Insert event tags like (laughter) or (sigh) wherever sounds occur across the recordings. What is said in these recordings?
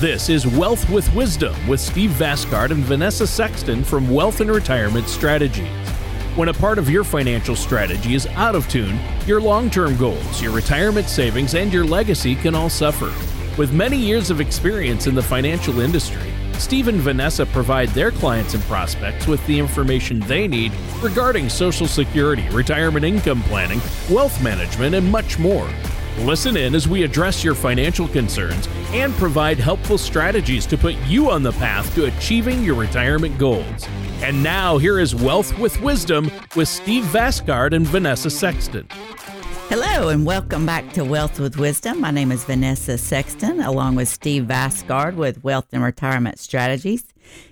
This is Wealth with Wisdom with Steve Vasgard and Vanessa Sexton from Wealth and Retirement Strategies. When a part of your financial strategy is out of tune, your long term goals, your retirement savings, and your legacy can all suffer. With many years of experience in the financial industry, Steve and Vanessa provide their clients and prospects with the information they need regarding Social Security, retirement income planning, wealth management, and much more. Listen in as we address your financial concerns and provide helpful strategies to put you on the path to achieving your retirement goals. And now, here is Wealth with Wisdom with Steve Vasgard and Vanessa Sexton. Hello, and welcome back to Wealth with Wisdom. My name is Vanessa Sexton, along with Steve Vasgard with Wealth and Retirement Strategies.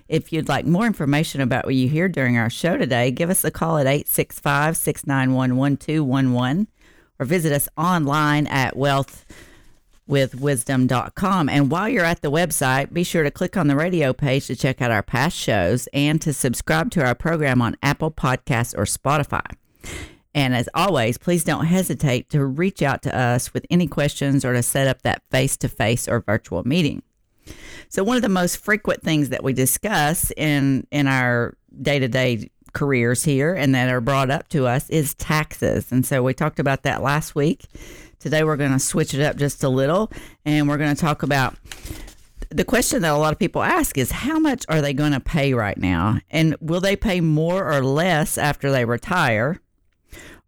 If you'd like more information about what you hear during our show today, give us a call at 865 691 1211 or visit us online at wealthwithwisdom.com. And while you're at the website, be sure to click on the radio page to check out our past shows and to subscribe to our program on Apple Podcasts or Spotify. And as always, please don't hesitate to reach out to us with any questions or to set up that face to face or virtual meeting. So, one of the most frequent things that we discuss in, in our day to day careers here and that are brought up to us is taxes. And so we talked about that last week. Today we're going to switch it up just a little and we're going to talk about the question that a lot of people ask is how much are they going to pay right now? And will they pay more or less after they retire?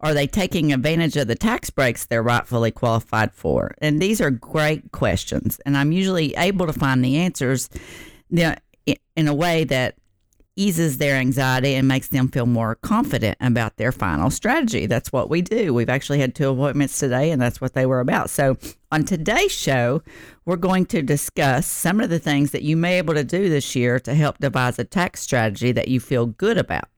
Are they taking advantage of the tax breaks they're rightfully qualified for? And these are great questions. And I'm usually able to find the answers in a way that eases their anxiety and makes them feel more confident about their final strategy. That's what we do. We've actually had two appointments today, and that's what they were about. So, on today's show, we're going to discuss some of the things that you may be able to do this year to help devise a tax strategy that you feel good about.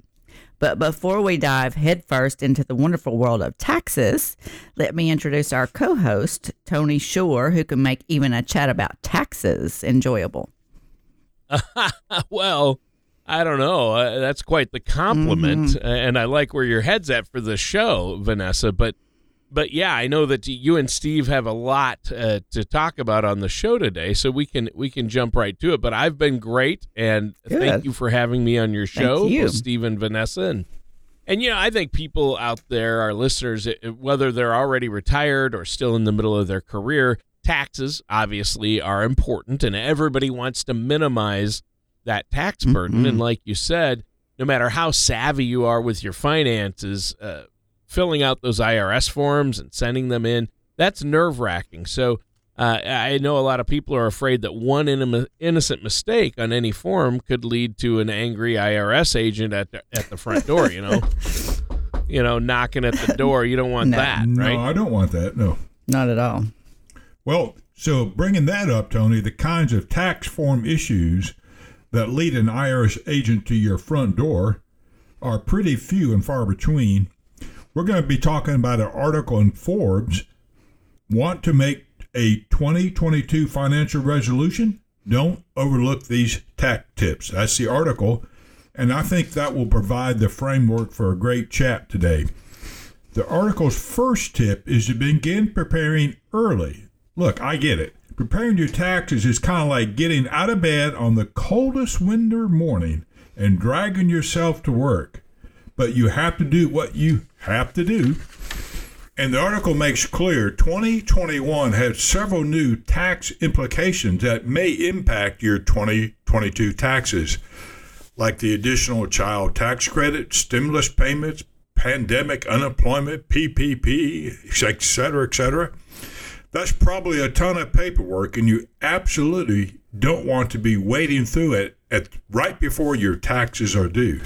But before we dive headfirst into the wonderful world of taxes, let me introduce our co host, Tony Shore, who can make even a chat about taxes enjoyable. (laughs) well, I don't know. Uh, that's quite the compliment, mm-hmm. and I like where your head's at for the show, Vanessa. But, but yeah, I know that you and Steve have a lot uh, to talk about on the show today, so we can we can jump right to it. But I've been great, and Good. thank you for having me on your show, you. Steve and Vanessa, and and you know I think people out there, our listeners, whether they're already retired or still in the middle of their career, taxes obviously are important, and everybody wants to minimize that tax burden. Mm-hmm. And like you said, no matter how savvy you are with your finances, uh, filling out those IRS forms and sending them in, that's nerve wracking. So uh, I know a lot of people are afraid that one in- innocent mistake on any form could lead to an angry IRS agent at the, at the front door, you know. (laughs) you know, knocking at the door. You don't want no. that, right? No, I don't want that. No. Not at all. Well, so bringing that up, Tony, the kinds of tax form issues that lead an IRS agent to your front door are pretty few and far between. We're going to be talking about an article in Forbes. Want to make a 2022 financial resolution? Don't overlook these tax tips. That's the article, and I think that will provide the framework for a great chat today. The article's first tip is to begin preparing early. Look, I get it. Preparing your taxes is kind of like getting out of bed on the coldest winter morning and dragging yourself to work. But you have to do what you have to do. And the article makes clear 2021 has several new tax implications that may impact your 2022 taxes, like the additional child tax credit, stimulus payments, pandemic unemployment, PPP, etc., etc. That's probably a ton of paperwork, and you absolutely don't want to be wading through it at right before your taxes are due.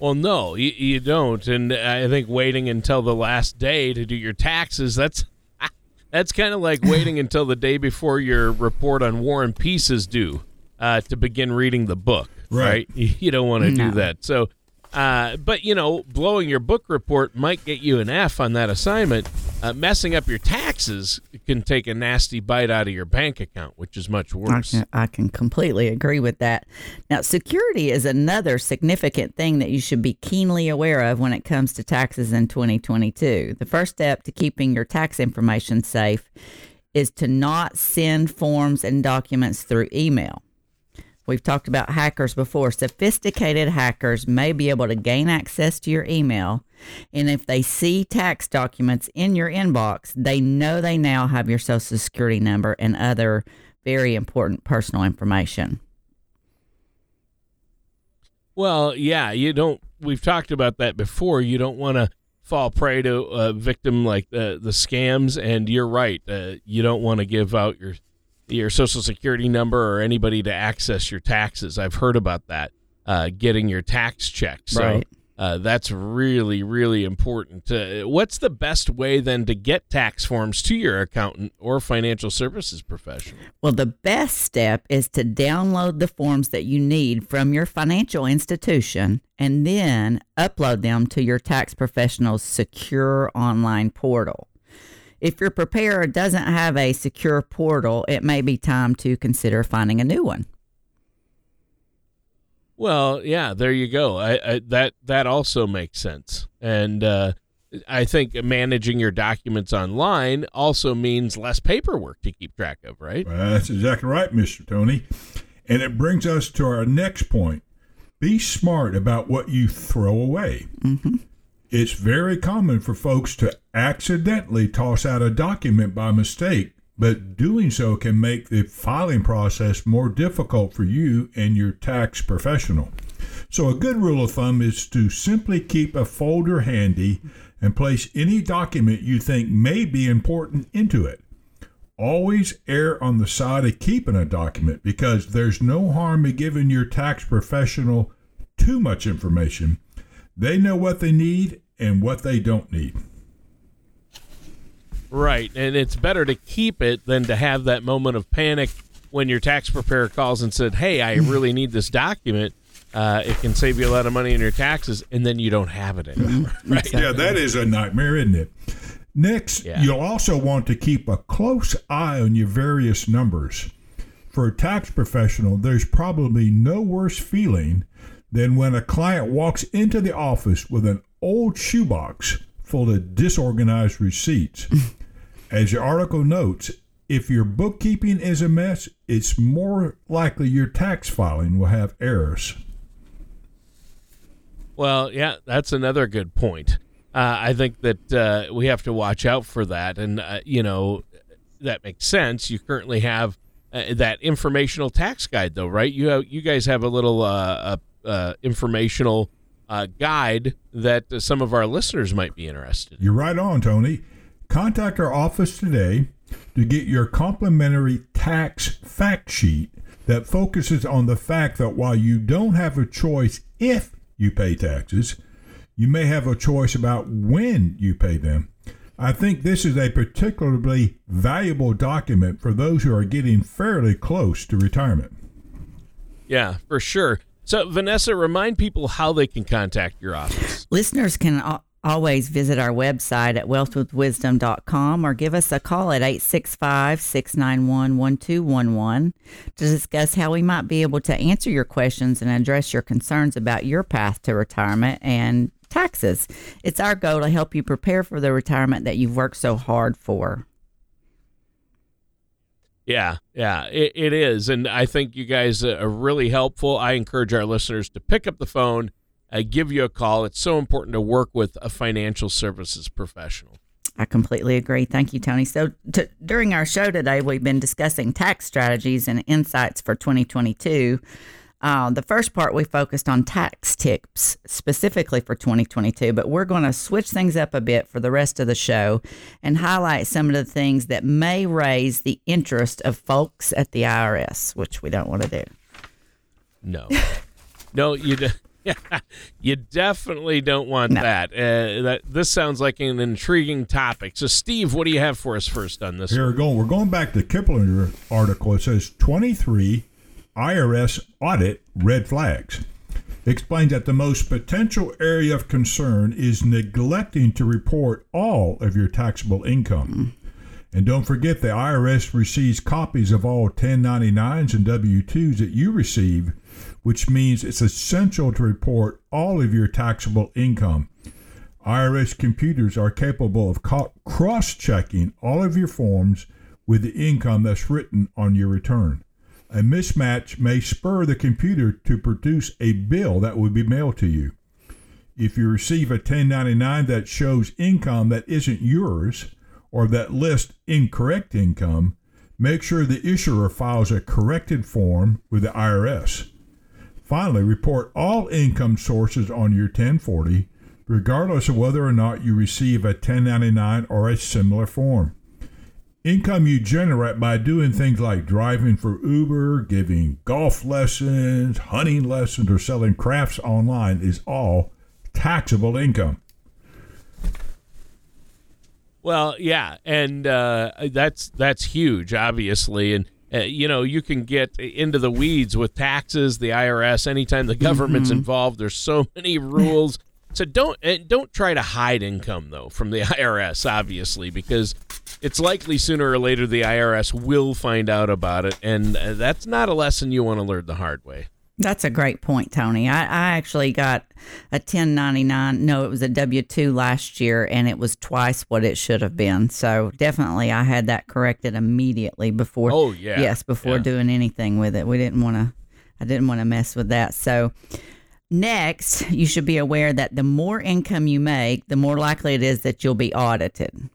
Well, no, you, you don't, and I think waiting until the last day to do your taxes that's (laughs) that's kind of like waiting (laughs) until the day before your report on War and Peace is due uh, to begin reading the book. Right? right? (laughs) You don't want to no. do that. So uh, but you know, blowing your book report might get you an F on that assignment. Uh, messing up your taxes can take a nasty bite out of your bank account, which is much worse. I can, I can completely agree with that. Now, security is another significant thing that you should be keenly aware of when it comes to taxes in 2022. The first step to keeping your tax information safe is to not send forms and documents through email. We've talked about hackers before. Sophisticated hackers may be able to gain access to your email. And if they see tax documents in your inbox, they know they now have your social security number and other very important personal information. Well, yeah, you don't. We've talked about that before. You don't want to fall prey to a victim like the the scams. And you're right. Uh, you don't want to give out your your social security number or anybody to access your taxes. I've heard about that. Uh, getting your tax check. So Right. uh, that's really, really important. Uh, what's the best way then to get tax forms to your accountant or financial services professional? Well, the best step is to download the forms that you need from your financial institution and then upload them to your tax professional's secure online portal. If your preparer doesn't have a secure portal, it may be time to consider finding a new one. Well, yeah, there you go. I, I, that that also makes sense, and uh, I think managing your documents online also means less paperwork to keep track of, right? Well, that's exactly right, Mr. Tony. And it brings us to our next point. Be smart about what you throw away. It's very common for folks to accidentally toss out a document by mistake, but doing so can make the filing process more difficult for you and your tax professional. So, a good rule of thumb is to simply keep a folder handy and place any document you think may be important into it always err on the side of keeping a document because there's no harm in giving your tax professional too much information. They know what they need and what they don't need. Right, and it's better to keep it than to have that moment of panic when your tax preparer calls and said, "Hey, I (laughs) really need this document." Uh, it can save you a lot of money in your taxes, and then you don't have it (laughs) anymore. right? Yeah, that is a nightmare, isn't it? Next, Yeah. you'll also want to keep a close eye on your various numbers. For a tax professional, there's probably no worse feeling than when a client walks into the office with an old shoebox full of disorganized receipts. (laughs) As your article notes, if your bookkeeping is a mess, it's more likely your tax filing will have errors. Well, yeah, that's another good point. Uh, I think that uh, we have to watch out for that, and uh, you know that makes sense. You currently have uh, that informational tax guide, though, right? You have, you guys have a little uh, uh, uh, informational uh, guide that uh, some of our listeners might be interested. in. You're right on, Tony. Contact our office today to get your complimentary tax fact sheet that focuses on the fact that while you don't have a choice if you pay taxes, you may have a choice about when you pay them. I think this is a particularly valuable document for those who are getting fairly close to retirement. Yeah, for sure. So, Vanessa, remind people how they can contact your office. Listeners can al- always visit our website at wealthwithwisdom.com or give us a call at 865 691 1211 to discuss how we might be able to answer your questions and address your concerns about your path to retirement and taxes. It's our goal to help you prepare for the retirement that you've worked so hard for. Yeah, yeah, it, it is. And I think you guys are really helpful. I encourage our listeners to pick up the phone, uh, give you a call. It's so important to work with a financial services professional. I completely agree. Thank you, Tony. So, t- during our show today, we've been discussing tax strategies and insights for 2022. Uh, the first part, we focused on tax tips specifically for 2022, but we're going to switch things up a bit for the rest of the show and highlight some of the things that may raise the interest of folks at the IRS, which we don't want to do. No, no, you de- (laughs) you definitely don't want No. that. Uh, that this sounds like an intriguing topic. So, Steve, what do you have for us first on this? Here we go. We're going back to Kiplinger article. It says 23 IRS audit red flags. Explains that the most potential area of concern is neglecting to report all of your taxable income. And don't forget the IRS receives copies of all 1099s and W 2s that you receive, which means it's essential to report all of your taxable income. IRS computers are capable of cross checking all of your forms with the income that's written on your return. A mismatch may spur the computer to produce a bill that will be mailed to you. If you receive a 1099 that shows income that isn't yours or that lists incorrect income, make sure the issuer files a corrected form with the IRS. Finally, report all income sources on your 1040, regardless of whether or not you receive a 1099 or a similar form. Income you generate by doing things like driving for Uber, giving golf lessons, hunting lessons, or selling crafts online is all taxable income. Well, yeah, and uh, that's that's huge, obviously, and uh, you know you can get into the weeds with taxes, the IRS. Anytime the government's Mm-hmm. involved, there's so many rules. So don't and don't try to hide income though from the (laughs) IRS, obviously, because it's likely sooner or later the IRS will find out about it, and uh, that's not a lesson you want to learn the hard way. That's a great point, Tony. I, I actually got a 1099. No, it was a W 2 last year, and it was twice what it should have been. So definitely, I had that corrected immediately before. Oh, yeah. Yes, before Yeah. doing anything with it. We didn't want to, I didn't want to mess with that. So next, you should be aware that the more income you make, the more likely it is that you'll be audited.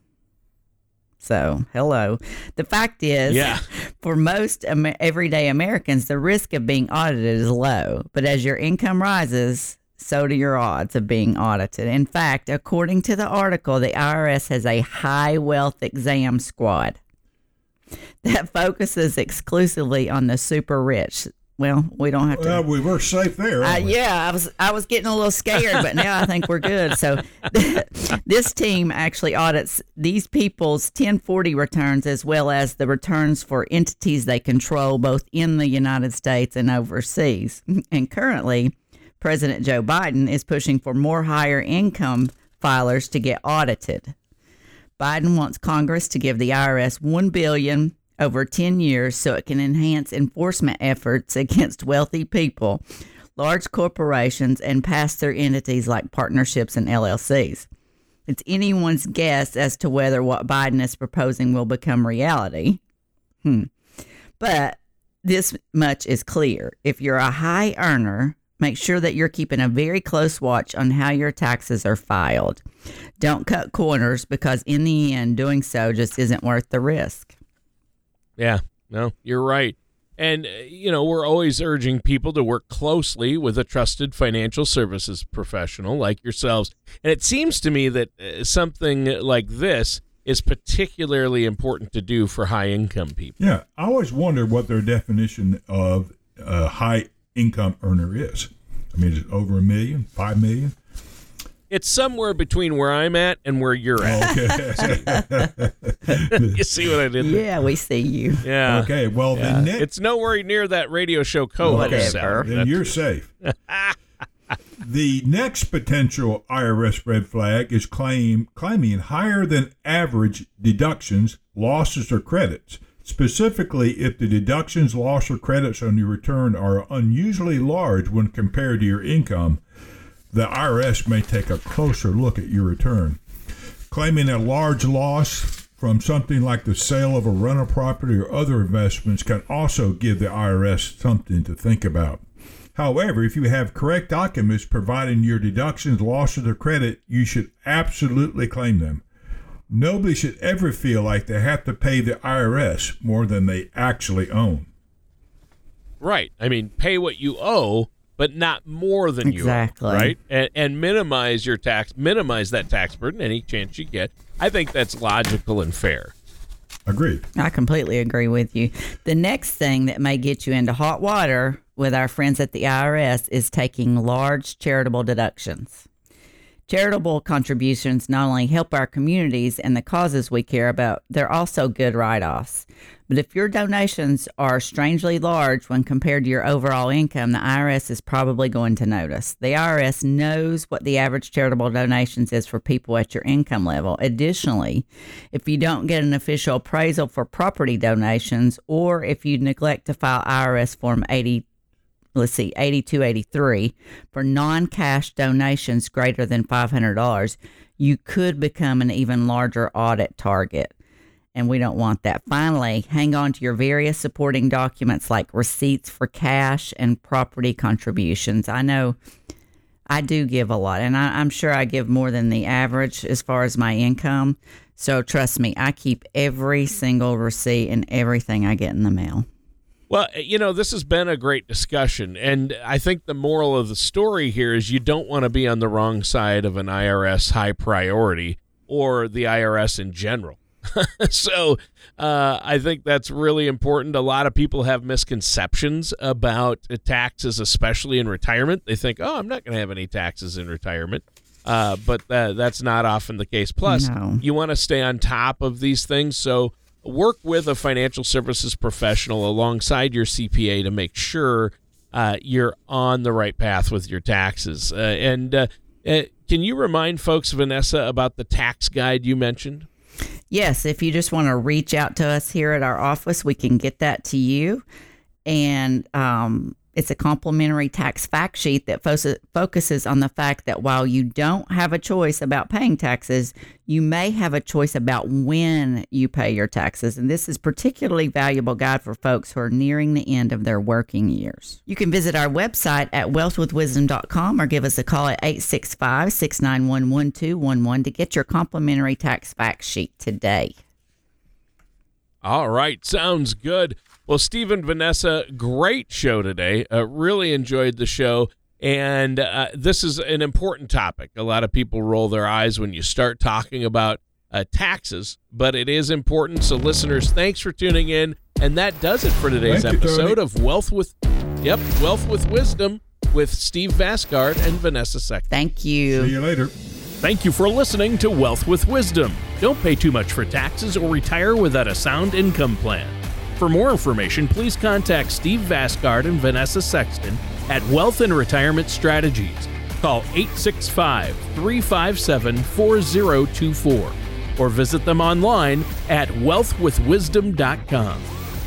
So, hello. The fact is, Yeah. (laughs) for most Amer- everyday Americans, the risk of being audited is low. But as your income rises, so do your odds of being audited. In fact, according to the article, the IRS has a high wealth exam squad that (laughs) focuses exclusively on the super rich. Well, we don't have to. Well, we were safe there. Uh, we? yeah, I was I was getting a little scared, but now I think we're good. So (laughs) this team actually audits these people's 1040 returns as well as the returns for entities they control both in the United States and overseas. And currently, President Joe Biden is pushing for more higher income filers to get audited. Biden wants Congress to give the IRS 1 billion over 10 years so it can enhance enforcement efforts against wealthy people, large corporations and pass-through entities like partnerships and LLCs. It's anyone's guess as to whether what Biden is proposing will become reality. Hmm. But this much is clear. If you're a high earner, make sure that you're keeping a very close watch on how your taxes are filed. Don't cut corners because, in the end, doing so just isn't worth the risk. Yeah, no, you're right. And, uh, you know, we're always urging people to work closely with a trusted financial services professional like yourselves. And it seems to me that uh, something like this is particularly important to do for high income people. Yeah, I always wonder what their definition of a high income earner is. I mean, is it over a million, five million? It's somewhere between where I'm at and where you're at. Okay. (laughs) (laughs) (laughs) you see what I did there? Yeah, we see you. Yeah. okay. Well, Yeah. the next. It's nowhere near that radio show co-host. Okay, Sal. then you're safe. (laughs) the next potential IRS red flag is claim claiming higher than average deductions, losses, or credits. Specifically, if the deductions, loss, or credits on your return are unusually large when compared to your income, the IRS may take a closer look at your return. Claiming a large loss from something like the sale of a rental property or other investments can also give the IRS something to think about. However, if you have correct documents providing your deductions, losses, or credit, you should absolutely claim them. Nobody should ever feel like they have to pay the IRS more than they actually own. Right. I mean, pay what you owe, but not more than you Exactly. Right. And, and minimize your tax, minimize that tax burden any chance you get. I think that's logical and fair. Agreed. I completely agree with you. The next thing that may get you into hot water with our friends at the IRS is taking large charitable deductions. Charitable contributions not only help our communities and the causes we care about, they're also good write offs. But if your donations are strangely large when compared to your overall income, the IRS is probably going to notice. The IRS knows what the average charitable donations is for people at your income level. Additionally, if you don't get an official appraisal for property donations or if you neglect to file IRS Form 80 let's see, 8283 for non cash donations greater than $500, you could become an even larger audit target. and we don't want that. Finally, hang on to your various supporting documents like receipts for cash and property contributions. I know I do give a lot, and I, am sure I give more than the average as far as my income. So trust me, I keep every single receipt and everything I get in the mail. Well, you know, this has been a great discussion. And I think the moral of the story here is you don't want to be on the wrong side of an IRS high priority or the IRS in general. (laughs) so uh, I think that's really important. A lot of people have misconceptions about taxes, especially in retirement. They think, oh, I'm not going to have any taxes in retirement. Uh, but that's not often the case. Plus, no. you want to stay on top of these things. So work with a financial services professional alongside your CPA to make sure uh, you're on the right path with your taxes. Uh, and uh, uh, can you remind folks, Vanessa, about the tax guide you mentioned? Yes, if you just want to reach out to us here at our office, we can get that to you. And um, it's a complimentary tax fact sheet that fo- focuses on the fact that while you don't have a choice about paying taxes, you may have a choice about when you pay your taxes. And this is particularly valuable guide for folks who are nearing the end of their working years. You can visit our website at wealthwithwisdom.com or give us a call at 865 691 1211 to get your complimentary tax fact sheet today. All right, sounds good. Well, Stephen, Vanessa, great show today. Uh, really enjoyed the show. And uh, this is an important topic. A lot of people roll their eyes when you start talking about uh, taxes, but it is important. So, listeners, thanks for tuning in. And that does it for today's Thank episode you, of Wealth with, yep, Wealth with Wisdom with Steve Vasgard and Vanessa Sexton. Thank you. See you later. Thank you for listening to Wealth with Wisdom. Don't pay too much for taxes or retire without a sound income plan. For more information, please contact Steve Vasgard and Vanessa Sexton at Wealth and Retirement Strategies. Call 865 357 4024 or visit them online at wealthwithwisdom.com.